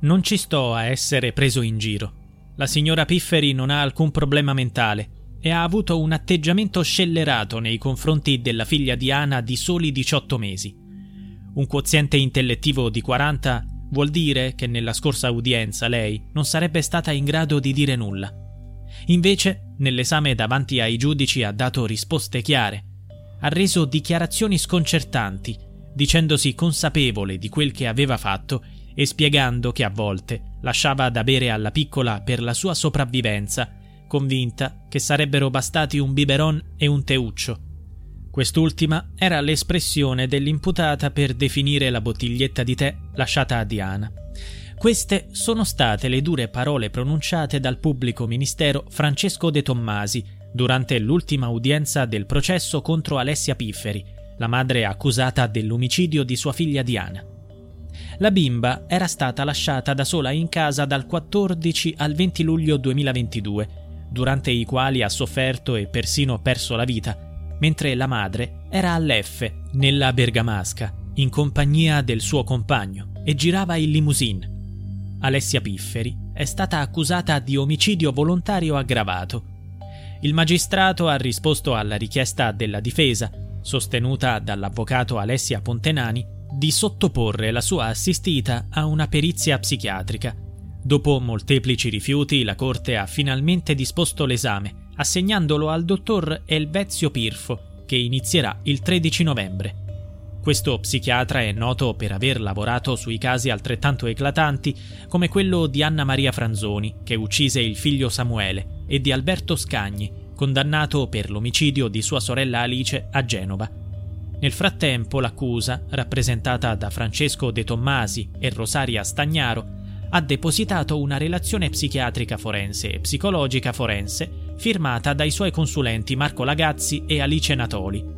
Non ci sto a essere preso in giro. La signora Pifferi non ha alcun problema mentale e ha avuto un atteggiamento scellerato nei confronti della figlia di Ana di soli 18 mesi. Un quoziente intellettivo di 40 vuol dire che nella scorsa udienza lei non sarebbe stata in grado di dire nulla. Invece, nell'esame davanti ai giudici ha dato risposte chiare. Ha reso dichiarazioni sconcertanti, dicendosi consapevole di quel che aveva fatto e spiegando che a volte lasciava da bere alla piccola per la sua sopravvivenza, convinta che sarebbero bastati un biberon e un teuccio. Quest'ultima era l'espressione dell'imputata per definire la bottiglietta di tè lasciata a Diana. Queste sono state le dure parole pronunciate dal pubblico ministero Francesco De Tommasi durante l'ultima udienza del processo contro Alessia Pifferi, la madre accusata dell'omicidio di sua figlia Diana. La bimba era stata lasciata da sola in casa dal 14 al 20 luglio 2022, durante i quali ha sofferto e persino perso la vita, mentre la madre era all'F, nella Bergamasca, in compagnia del suo compagno, e girava in limousine. Alessia Pifferi è stata accusata di omicidio volontario aggravato. Il magistrato ha risposto alla richiesta della difesa, sostenuta dall'avvocato Alessia Pontenani, di sottoporre la sua assistita a una perizia psichiatrica. Dopo molteplici rifiuti, la Corte ha finalmente disposto l'esame, assegnandolo al dottor Elvezio Pirfo, che inizierà il 13 novembre. Questo psichiatra è noto per aver lavorato sui casi altrettanto eclatanti come quello di Anna Maria Franzoni, che uccise il figlio Samuele, e di Alberto Scagni, condannato per l'omicidio di sua sorella Alice a Genova. Nel frattempo l'accusa, rappresentata da Francesco De Tommasi e Rosaria Stagnaro, ha depositato una relazione psichiatrica forense e psicologica forense firmata dai suoi consulenti Marco Lagazzi e Alice Natoli.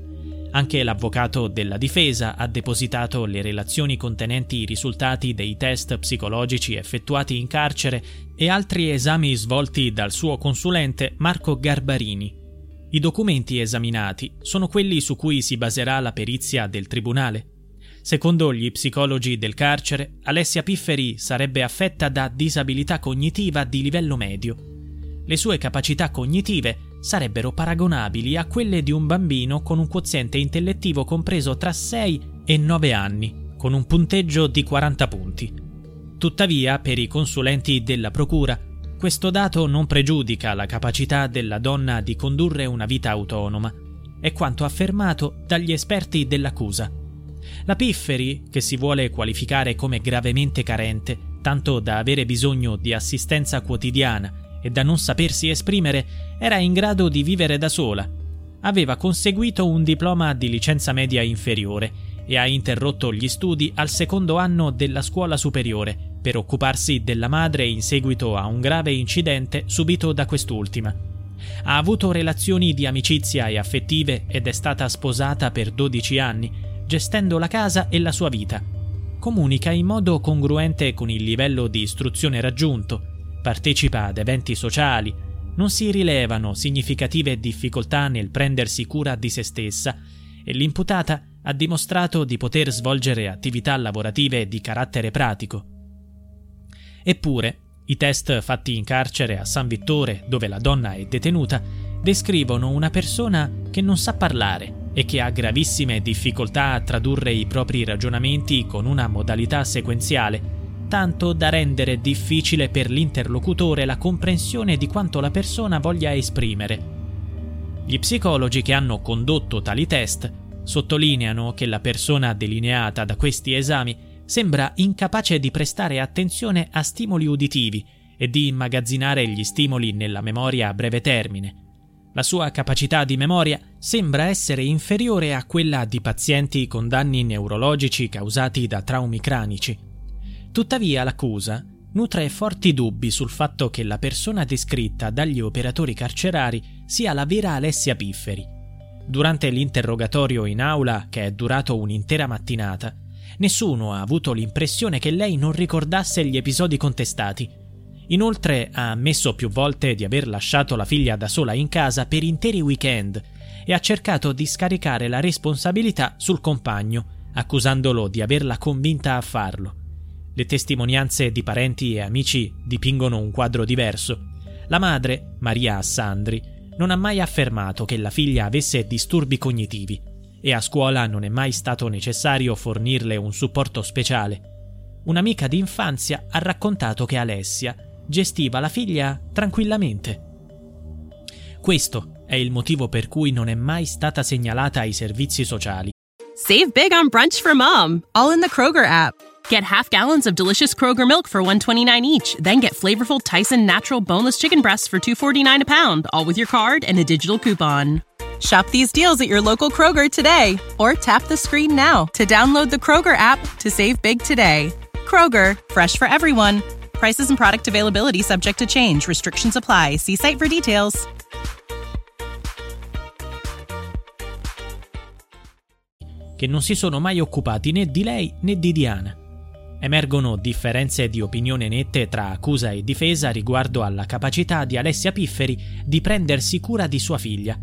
Anche l'avvocato della difesa ha depositato le relazioni contenenti i risultati dei test psicologici effettuati in carcere e altri esami svolti dal suo consulente Marco Garbarini. I documenti esaminati sono quelli su cui si baserà la perizia del tribunale. Secondo gli psicologi del carcere, Alessia Pifferi sarebbe affetta da disabilità cognitiva di livello medio. Le sue capacità cognitive sarebbero paragonabili a quelle di un bambino con un quoziente intellettivo compreso tra 6 e 9 anni, con un punteggio di 40 punti. Tuttavia, per i consulenti della Procura, questo dato non pregiudica la capacità della donna di condurre una vita autonoma, è quanto affermato dagli esperti dell'accusa. La Pifferi, che si vuole qualificare come gravemente carente, tanto da avere bisogno di assistenza quotidiana e da non sapersi esprimere, era in grado di vivere da sola. Aveva conseguito un diploma di licenza media inferiore e ha interrotto gli studi al secondo anno della scuola superiore per occuparsi della madre in seguito a un grave incidente subito da quest'ultima. Ha avuto relazioni di amicizia e affettive ed è stata sposata per 12 anni, gestendo la casa e la sua vita. Comunica in modo congruente con il livello di istruzione raggiunto, partecipa ad eventi sociali, non si rilevano significative difficoltà nel prendersi cura di se stessa e l'imputata ha dimostrato di poter svolgere attività lavorative di carattere pratico. Eppure, i test fatti in carcere a San Vittore, dove la donna è detenuta, descrivono una persona che non sa parlare e che ha gravissime difficoltà a tradurre i propri ragionamenti con una modalità sequenziale, tanto da rendere difficile per l'interlocutore la comprensione di quanto la persona voglia esprimere. Gli psicologi che hanno condotto tali test sottolineano che la persona delineata da questi esami sembra incapace di prestare attenzione a stimoli uditivi e di immagazzinare gli stimoli nella memoria a breve termine. La sua capacità di memoria sembra essere inferiore a quella di pazienti con danni neurologici causati da traumi cranici. Tuttavia l'accusa nutre forti dubbi sul fatto che la persona descritta dagli operatori carcerari sia la vera Alessia Pifferi. Durante l'interrogatorio in aula, che è durato un'intera mattinata, nessuno ha avuto l'impressione che lei non ricordasse gli episodi contestati. Inoltre ha ammesso più volte di aver lasciato la figlia da sola in casa per interi weekend e ha cercato di scaricare la responsabilità sul compagno, accusandolo di averla convinta a farlo. Le testimonianze di parenti e amici dipingono un quadro diverso. La madre, Maria Assandri, non ha mai affermato che la figlia avesse disturbi cognitivi e a scuola non è mai stato necessario fornirle un supporto speciale. Un'amica di infanzia ha raccontato che Alessia gestiva la figlia tranquillamente. Questo è il motivo per cui non è mai stata segnalata ai servizi sociali. Save big on brunch for mom, all in the Kroger app. Get half gallons of delicious Kroger milk for 1.29 each, then get flavorful Tyson natural boneless chicken breasts for 2.49 a pound, all with your card and a digital coupon. Shop these deals at your local Kroger today, or tap the screen now to download the Kroger app to save big today. Kroger, fresh for everyone. Prices and product availability subject to change. Restrictions apply. See site for details. Che non si sono mai occupati né di lei né di Diana. Emergono differenze di opinione nette tra accusa e difesa riguardo alla capacità di Alessia Pifferi di prendersi cura di sua figlia.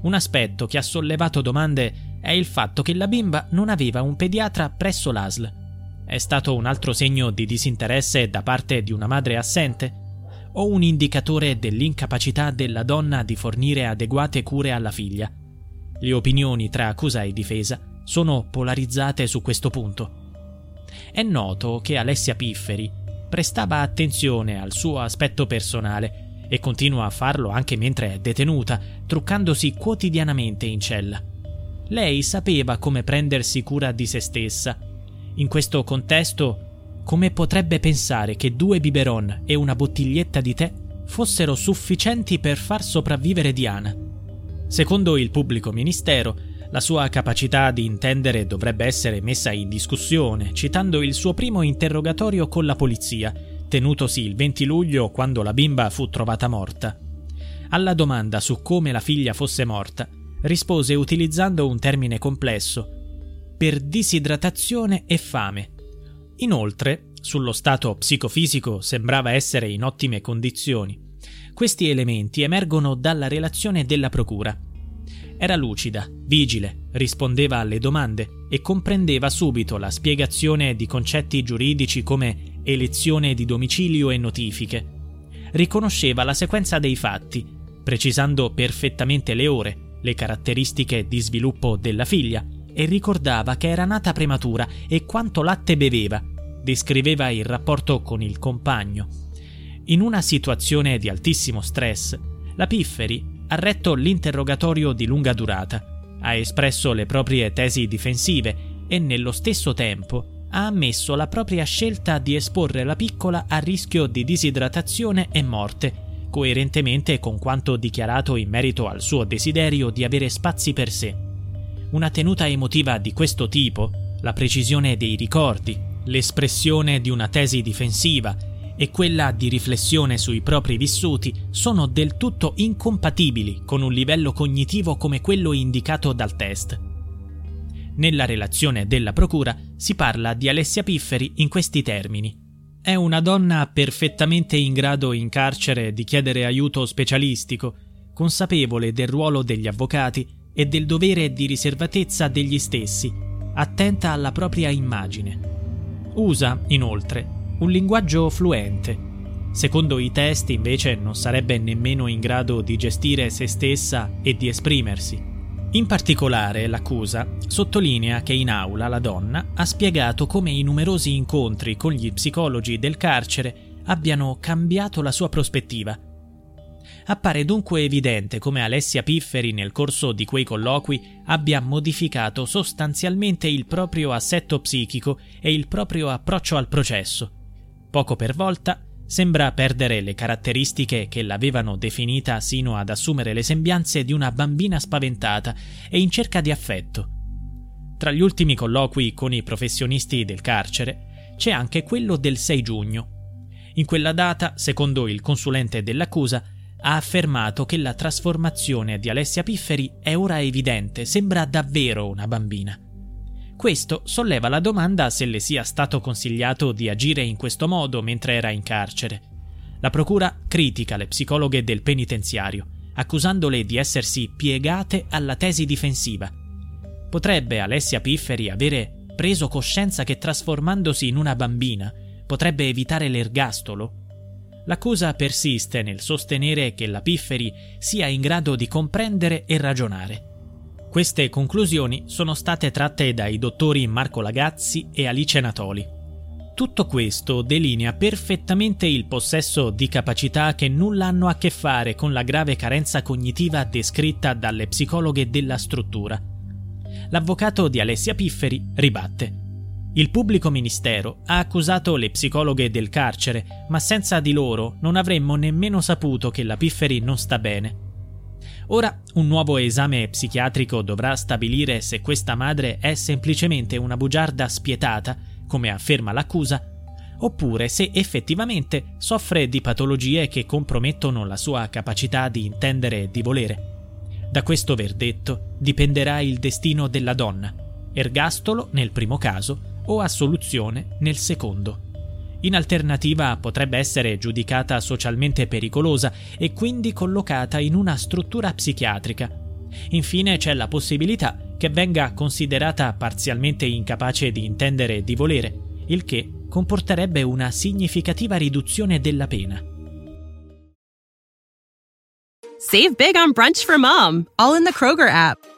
Un aspetto che ha sollevato domande è il fatto che la bimba non aveva un pediatra presso l'ASL. È stato un altro segno di disinteresse da parte di una madre assente? O un indicatore dell'incapacità della donna di fornire adeguate cure alla figlia? Le opinioni tra accusa e difesa sono polarizzate su questo punto. È noto che Alessia Pifferi prestava attenzione al suo aspetto personale e continua a farlo anche mentre è detenuta, truccandosi quotidianamente in cella. Lei sapeva come prendersi cura di se stessa. In questo contesto, come potrebbe pensare che due biberon e una bottiglietta di tè fossero sufficienti per far sopravvivere Diana? Secondo il pubblico ministero, la sua capacità di intendere dovrebbe essere messa in discussione, citando il suo primo interrogatorio con la polizia, tenutosi il 20 luglio quando la bimba fu trovata morta. Alla domanda su come la figlia fosse morta, rispose utilizzando un termine complesso, per disidratazione e fame. Inoltre, sullo stato psicofisico sembrava essere in ottime condizioni. Questi elementi emergono dalla relazione della procura. Era lucida, vigile, rispondeva alle domande e comprendeva subito la spiegazione di concetti giuridici come elezione di domicilio e notifiche. Riconosceva la sequenza dei fatti, precisando perfettamente le ore, le caratteristiche di sviluppo della figlia e ricordava che era nata prematura e quanto latte beveva. Descriveva il rapporto con il compagno. In una situazione di altissimo stress, la Pifferi ha retto l'interrogatorio di lunga durata, ha espresso le proprie tesi difensive e nello stesso tempo ha ammesso la propria scelta di esporre la piccola a rischio di disidratazione e morte, coerentemente con quanto dichiarato in merito al suo desiderio di avere spazi per sé. Una tenuta emotiva di questo tipo, la precisione dei ricordi, l'espressione di una tesi difensiva e quella di riflessione sui propri vissuti sono del tutto incompatibili con un livello cognitivo come quello indicato dal test. Nella relazione della Procura si parla di Alessia Pifferi in questi termini. È una donna perfettamente in grado in carcere di chiedere aiuto specialistico, consapevole del ruolo degli avvocati e del dovere di riservatezza degli stessi, attenta alla propria immagine. Usa, inoltre, un linguaggio fluente. Secondo i test invece non sarebbe nemmeno in grado di gestire se stessa e di esprimersi. In particolare l'accusa sottolinea che in aula la donna ha spiegato come i numerosi incontri con gli psicologi del carcere abbiano cambiato la sua prospettiva. Appare dunque evidente come Alessia Pifferi nel corso di quei colloqui abbia modificato sostanzialmente il proprio assetto psichico e il proprio approccio al processo Poco per volta sembra perdere le caratteristiche che l'avevano definita sino ad assumere le sembianze di una bambina spaventata e in cerca di affetto. Tra gli ultimi colloqui con i professionisti del carcere c'è anche quello del 6 giugno. In quella data, secondo il consulente dell'accusa, ha affermato che la trasformazione di Alessia Pifferi è ora evidente, sembra davvero una bambina. Questo solleva la domanda se le sia stato consigliato di agire in questo modo mentre era in carcere. La procura critica le psicologhe del penitenziario, accusandole di essersi piegate alla tesi difensiva. Potrebbe Alessia Pifferi avere preso coscienza che trasformandosi in una bambina potrebbe evitare l'ergastolo? L'accusa persiste nel sostenere che la Pifferi sia in grado di comprendere e ragionare. Queste conclusioni sono state tratte dai dottori Marco Lagazzi e Alice Natoli. Tutto questo delinea perfettamente il possesso di capacità che nulla hanno a che fare con la grave carenza cognitiva descritta dalle psicologhe della struttura. L'avvocato di Alessia Pifferi ribatte. Il pubblico ministero ha accusato le psicologhe del carcere, ma senza di loro non avremmo nemmeno saputo che la Pifferi non sta bene. Ora un nuovo esame psichiatrico dovrà stabilire se questa madre è semplicemente una bugiarda spietata, come afferma l'accusa, oppure se effettivamente soffre di patologie che compromettono la sua capacità di intendere e di volere. Da questo verdetto dipenderà il destino della donna, ergastolo nel primo caso o assoluzione nel secondo. In alternativa potrebbe essere giudicata socialmente pericolosa e quindi collocata in una struttura psichiatrica. Infine c'è la possibilità che venga considerata parzialmente incapace di intendere e di volere, il che comporterebbe una significativa riduzione della pena. Save big on brunch for mom, all in the Kroger app.